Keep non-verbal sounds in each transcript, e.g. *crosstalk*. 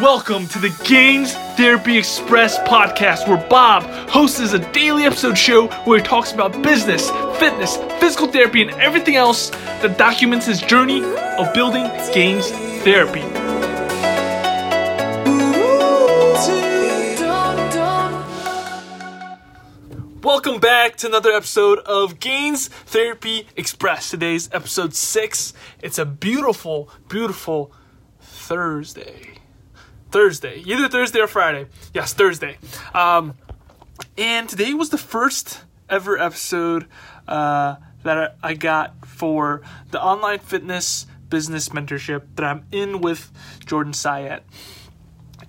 Welcome to the Gains Therapy Express podcast, where Bob hosts a daily episode show where he talks about business, fitness, physical therapy, and everything else that documents his journey of building Gains Therapy. Welcome back to another episode of Gains Therapy Express. Today's episode six. It's a beautiful, beautiful Thursday. Thursday, either Thursday or Friday. Yes, Thursday. Um, and today was the first ever episode uh, that I got for the online fitness business mentorship that I'm in with Jordan Syatt.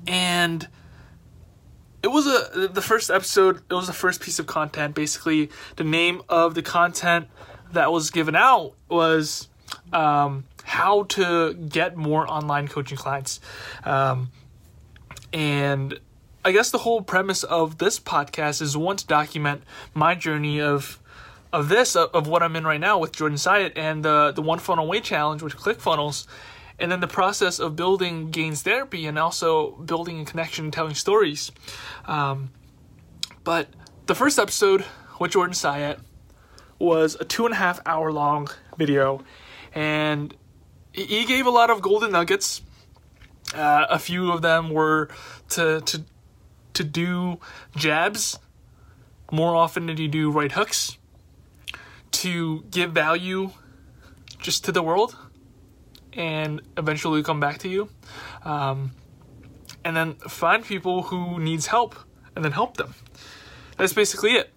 And it was a the first episode it was the first piece of content basically the name of the content that was given out was um, how to get more online coaching clients um, and i guess the whole premise of this podcast is one to document my journey of of this of, of what i'm in right now with jordan Syatt and the the one funnel away challenge with clickfunnels and then the process of building gains therapy and also building a connection and telling stories. Um, but the first episode with Jordan Syatt was a two and a half hour long video, and he gave a lot of golden nuggets. Uh, a few of them were to to to do jabs more often than you do right hooks, to give value just to the world and eventually come back to you. Um, and then find people who needs help and then help them. That's basically it.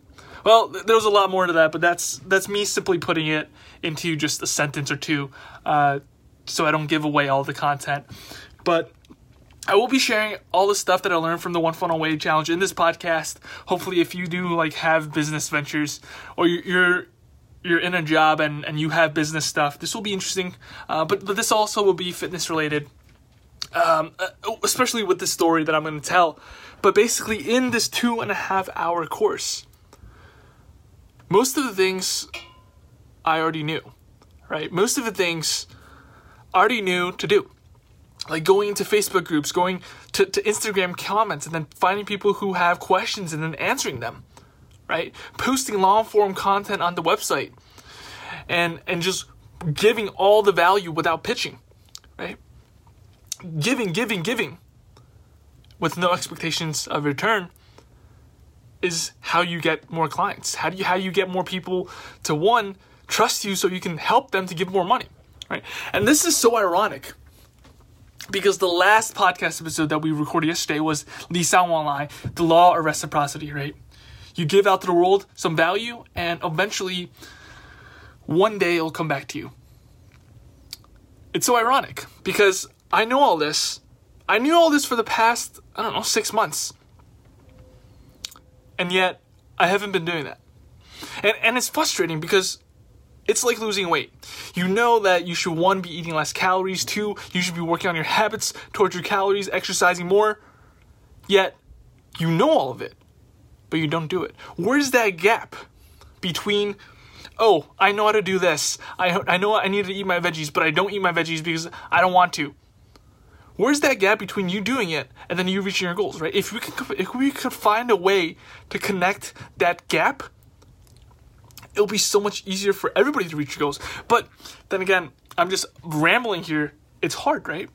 Well, there's a lot more to that, but that's that's me simply putting it into just a sentence or two, uh, so I don't give away all the content. But I will be sharing all the stuff that I learned from the One Funnel Away challenge in this podcast. Hopefully, if you do like have business ventures or you're you're in a job and, and you have business stuff, this will be interesting. Uh, but but this also will be fitness related, um, uh, especially with the story that I'm going to tell. But basically, in this two and a half hour course, most of the things I already knew, right? Most of the things I already knew to do. Like going into Facebook groups, going to, to Instagram comments, and then finding people who have questions and then answering them right? Posting long form content on the website and and just giving all the value without pitching, right? Giving, giving, giving with no expectations of return is how you get more clients. How do you how do you get more people to one trust you so you can help them to give more money, right? And this is so ironic because the last podcast episode that we recorded yesterday was Li San Wang Lai, the law of reciprocity, right? You give out to the world some value, and eventually, one day it'll come back to you. It's so ironic because I know all this. I knew all this for the past, I don't know, six months. And yet, I haven't been doing that. And, and it's frustrating because it's like losing weight. You know that you should, one, be eating less calories, two, you should be working on your habits towards your calories, exercising more. Yet, you know all of it but you don't do it. Where's that gap between, oh, I know how to do this. I, I know I need to eat my veggies, but I don't eat my veggies because I don't want to. Where's that gap between you doing it and then you reaching your goals, right? If we could, if we could find a way to connect that gap, it'll be so much easier for everybody to reach your goals. But then again, I'm just rambling here. It's hard, right?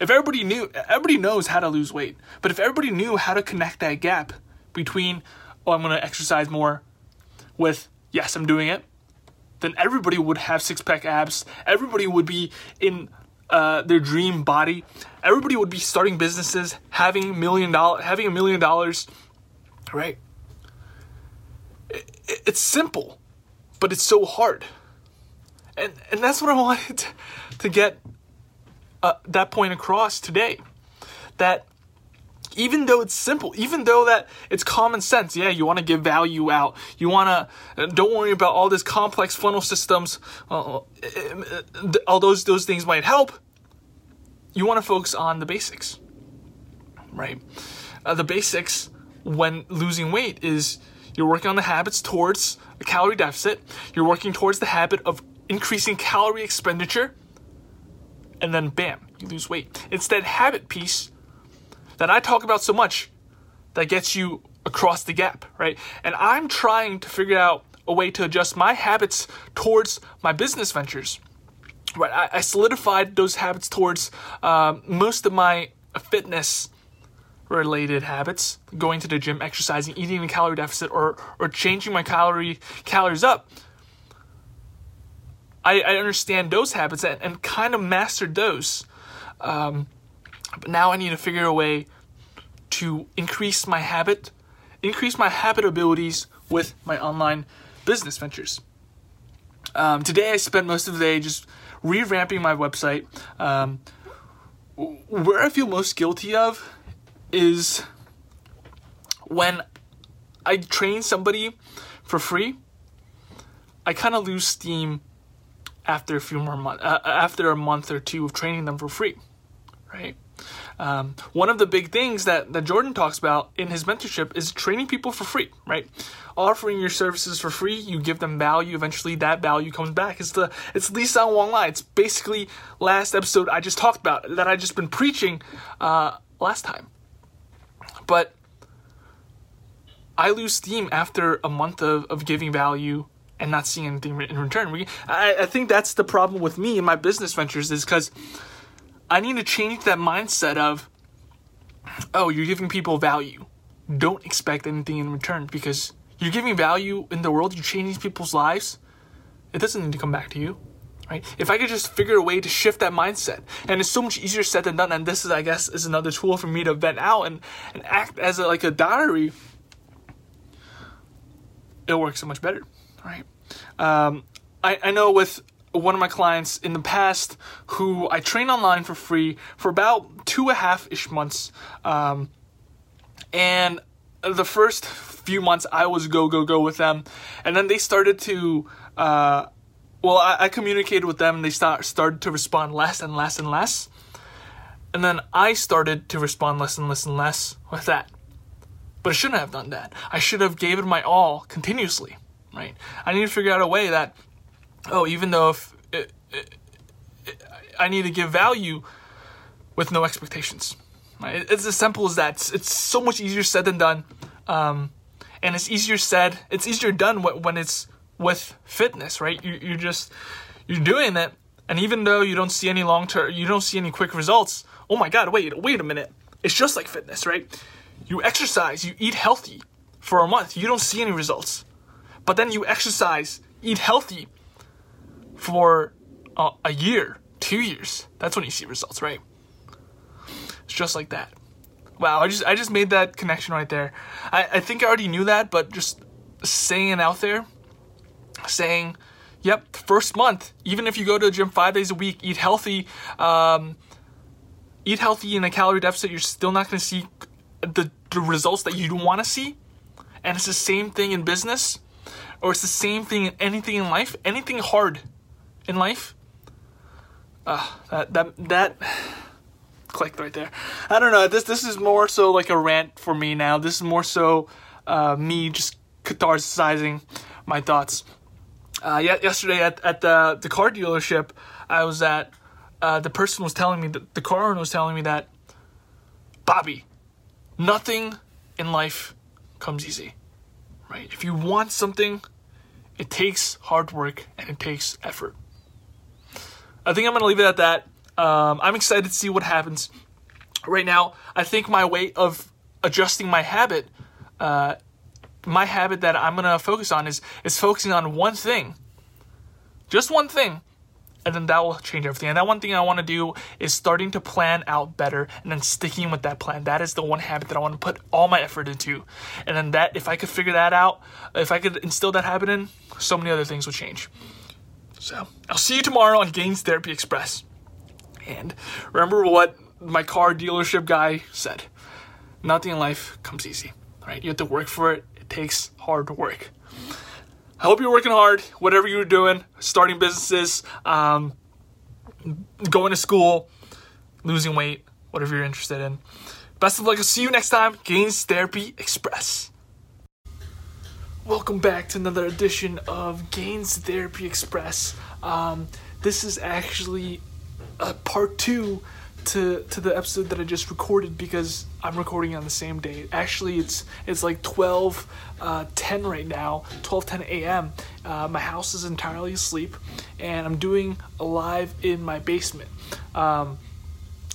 If everybody knew, everybody knows how to lose weight, but if everybody knew how to connect that gap, between, oh, I'm going to exercise more, with, yes, I'm doing it, then everybody would have six pack abs. Everybody would be in uh, their dream body. Everybody would be starting businesses, having million dollar, having a million dollars, right? It, it, it's simple, but it's so hard, and and that's what I *laughs* wanted to, to get uh, that point across today. That even though it's simple, even though that it's common sense. Yeah, you want to give value out. You want to uh, don't worry about all this complex funnel systems. Uh, uh, all those those things might help. You want to focus on the basics, right? Uh, the basics when losing weight is you're working on the habits towards a calorie deficit. You're working towards the habit of increasing calorie expenditure, and then bam, you lose weight. It's that habit piece that I talk about so much that gets you across the gap, right? And I'm trying to figure out a way to adjust my habits towards my business ventures. Right, I, solidified those habits towards um, most of my fitness related habits, going to the gym, exercising, eating a calorie deficit, or or changing my calorie calories up. I, I understand those habits and, and kind of mastered those. Um, but now I need to figure a way to increase my habit, increase my habit abilities with my online business ventures. Um, today I spent most of the day just revamping my website. Um, where I feel most guilty of is when I train somebody for free, I kind of lose steam after a few more months, uh, after a month or two of training them for free, right? Um, one of the big things that, that Jordan talks about in his mentorship is training people for free, right? Offering your services for free, you give them value. Eventually, that value comes back. It's the it's Li San Wang Lai. It's basically last episode I just talked about that I just been preaching uh, last time. But I lose steam after a month of, of giving value and not seeing anything in return. We, I, I think that's the problem with me and my business ventures is because I need to change that mindset of, oh, you're giving people value. Don't expect anything in return because you're giving value in the world, you're changing people's lives. It doesn't need to come back to you. Right? If I could just figure a way to shift that mindset, and it's so much easier said than done. And this is, I guess, is another tool for me to vent out and, and act as a, like a diary. It works so much better, right? Um, I, I know with one of my clients in the past who I trained online for free for about two and a half ish months. Um, and the first few months I was go, go, go with them. And then they started to, uh, well, I, I, communicated with them and they start, started to respond less and less and less. And then I started to respond less and less and less with that. But I shouldn't have done that. I should have gave it my all continuously right? I need to figure out a way that, oh, even though if it, it, it, I need to give value with no expectations, right? It's as simple as that. It's, it's so much easier said than done, um, and it's easier said. It's easier done when it's with fitness, right? You, you're just you're doing it, and even though you don't see any long term, you don't see any quick results. Oh my God! Wait, wait a minute. It's just like fitness, right? You exercise, you eat healthy for a month, you don't see any results but then you exercise, eat healthy for uh, a year, two years. That's when you see results, right? It's just like that. Wow, I just I just made that connection right there. I, I think I already knew that, but just saying it out there, saying, "Yep, first month, even if you go to the gym five days a week, eat healthy, um, eat healthy in a calorie deficit, you're still not going to see the the results that you want to see." And it's the same thing in business or it's the same thing in anything in life, anything hard in life. Uh, that that that *sighs* clicked right there. I don't know. This this is more so like a rant for me now. This is more so uh, me just catharsizing my thoughts. Uh, yesterday at, at the the car dealership I was at, uh, the person was telling me that the car owner was telling me that Bobby, nothing in life comes easy. Right? If you want something, it takes hard work and it takes effort. I think I'm going to leave it at that. Um, I'm excited to see what happens. Right now, I think my way of adjusting my habit, uh, my habit that I'm to focus on is is focusing on one thing, just one thing, and then that will change everything. And that one thing I want to do is starting to plan out better and then sticking with that plan. That is the one habit that I want to put all my effort into. And then that, if I could figure that out, if I could instill that habit in, so many other things would change. So I'll see you tomorrow on Gains Therapy Express. And remember what my car dealership guy said nothing in life comes easy, right? You have to work for it, takes hard work. I hope you're working hard, whatever you're doing, starting businesses, um, going to school, losing weight, whatever you're interested in. Best of luck. I'll see you next time. Gains Therapy Express. Welcome back to another edition of Gains Therapy Express. Um, this is actually a part two to to the episode that I just recorded because I'm recording on the same day. Actually, it's it's like 12 uh, 10 right now, 12 10 a.m. Uh, my house is entirely asleep, and I'm doing a live in my basement um,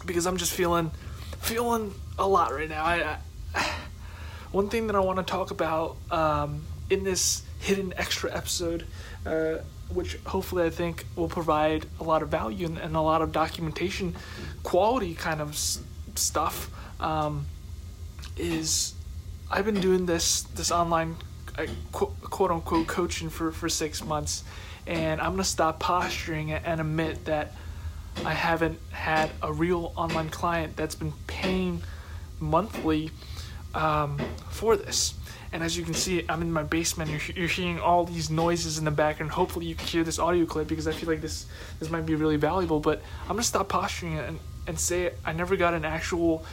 because I'm just feeling feeling a lot right now. I, I *sighs* one thing that I want to talk about um, in this hidden extra episode. Uh, which hopefully I think will provide a lot of value and, and a lot of documentation quality kind of stuff um, is I've been doing this this online uh, quote, quote unquote coaching for, for six months and I'm gonna stop posturing and admit that I haven't had a real online client that's been paying monthly um, for this and as you can see, I'm in my basement. You're, you're hearing all these noises in the background. Hopefully, you can hear this audio clip because I feel like this this might be really valuable. But I'm gonna stop posturing and and say I never got an actual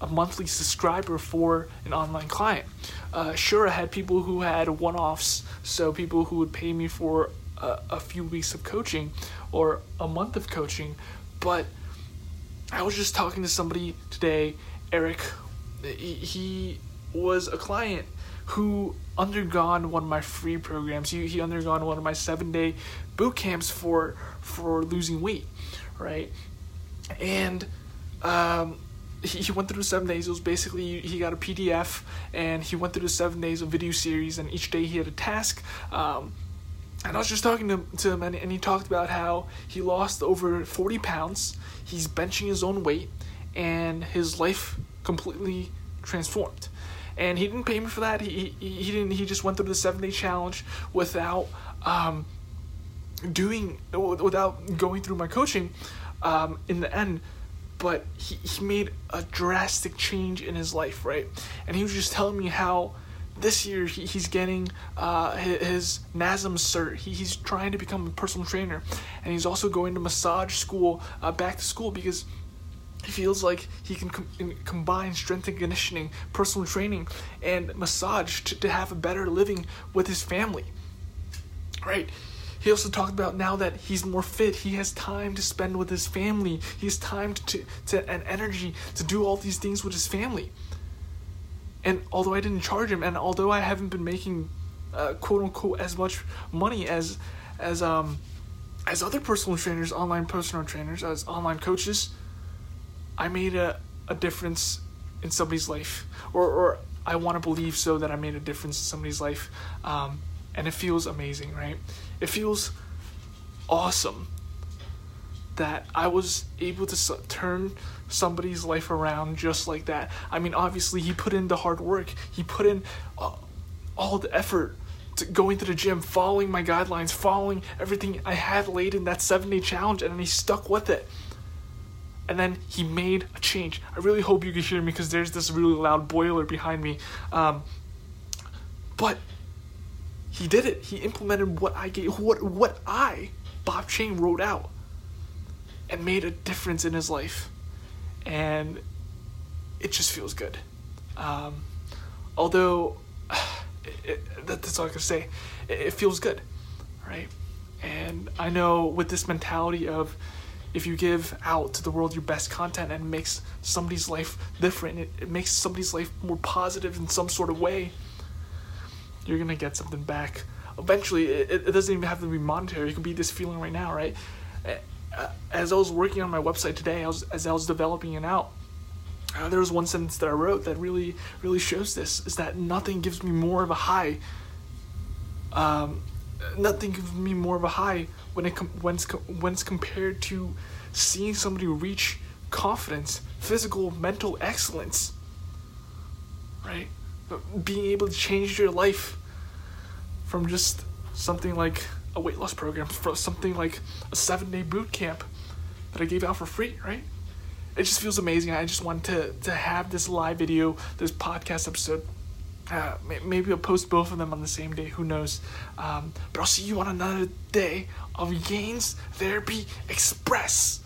a monthly subscriber for an online client. Uh, sure, I had people who had one-offs, so people who would pay me for a, a few weeks of coaching or a month of coaching, but I was just talking to somebody today, Eric. He, he was a client who undergone one of my free programs. He, he undergone one of my seven day boot camps for for losing weight, right? And um, he, went through the seven days. It was basically he got a PDF and he went through the seven days of video series, and each day he had a task. Um, and I was just talking to, to him, and, and he talked about how he lost over 40 pounds. He's benching his own weight, and his life completely transformed and he didn't pay me for that. He he, he didn't. He just went through the seven day challenge without um, doing without going through my coaching. Um, in the end, but he, he made a drastic change in his life, right? And he was just telling me how this year he, he's getting uh, his, his NASM cert. He, he's trying to become a personal trainer, and he's also going to massage school, uh, back to school because he feels like he can com- combine strength and conditioning, personal training, and massage to, to have a better living with his family. Right? He also talked about now that he's more fit, he has time to spend with his family. He has time to, to, and energy to do all these things with his family. And although I didn't charge him, and although I haven't been making uh, quote unquote as much money as as um as other personal trainers, online personal trainers, as online coaches, I made a, a difference in somebody's life, or, or I want to believe so that I made a difference in somebody's life. Um, and it feels amazing, right? It feels awesome that I was able to turn somebody's life around just like that. I mean, obviously, he put in the hard work, he put in uh, all the effort to going to the gym, following my guidelines, following everything I had laid in that seven day challenge, and he stuck with it and then he made a change. I really hope you can hear me because there's this really loud boiler behind me. Um, but he did it. He implemented what I gave, what what I, Bob Chang, wrote out, and made a difference in his life, and it just feels good. Um, although, *sighs* it, it, that's all I can say. It, it feels good, right? And I know with this mentality of if you give out to the world your best content and makes somebody's life different, it, it makes somebody's life more positive in some sort of way, you're gonna get something back. Eventually, it, it doesn't even have to be monetary. It can be this feeling right now, right? As I was working on my website today, I was, as I was developing it out, uh, there was one sentence that I wrote that really, really shows this: is that nothing gives me more of a high. Um, nothing gives me more of a high when it com- when's, when's compared to seeing somebody reach confidence, physical, mental excellence, right? Being able to change your life from just something like a weight loss program, from something like a seven day boot camp that I gave out for free, right? It just feels amazing. I just wanted to, to have this live video, this podcast episode uh, maybe I'll post both of them on the same day. Who knows? Um, but I'll see you on another day of Gains Therapy Express.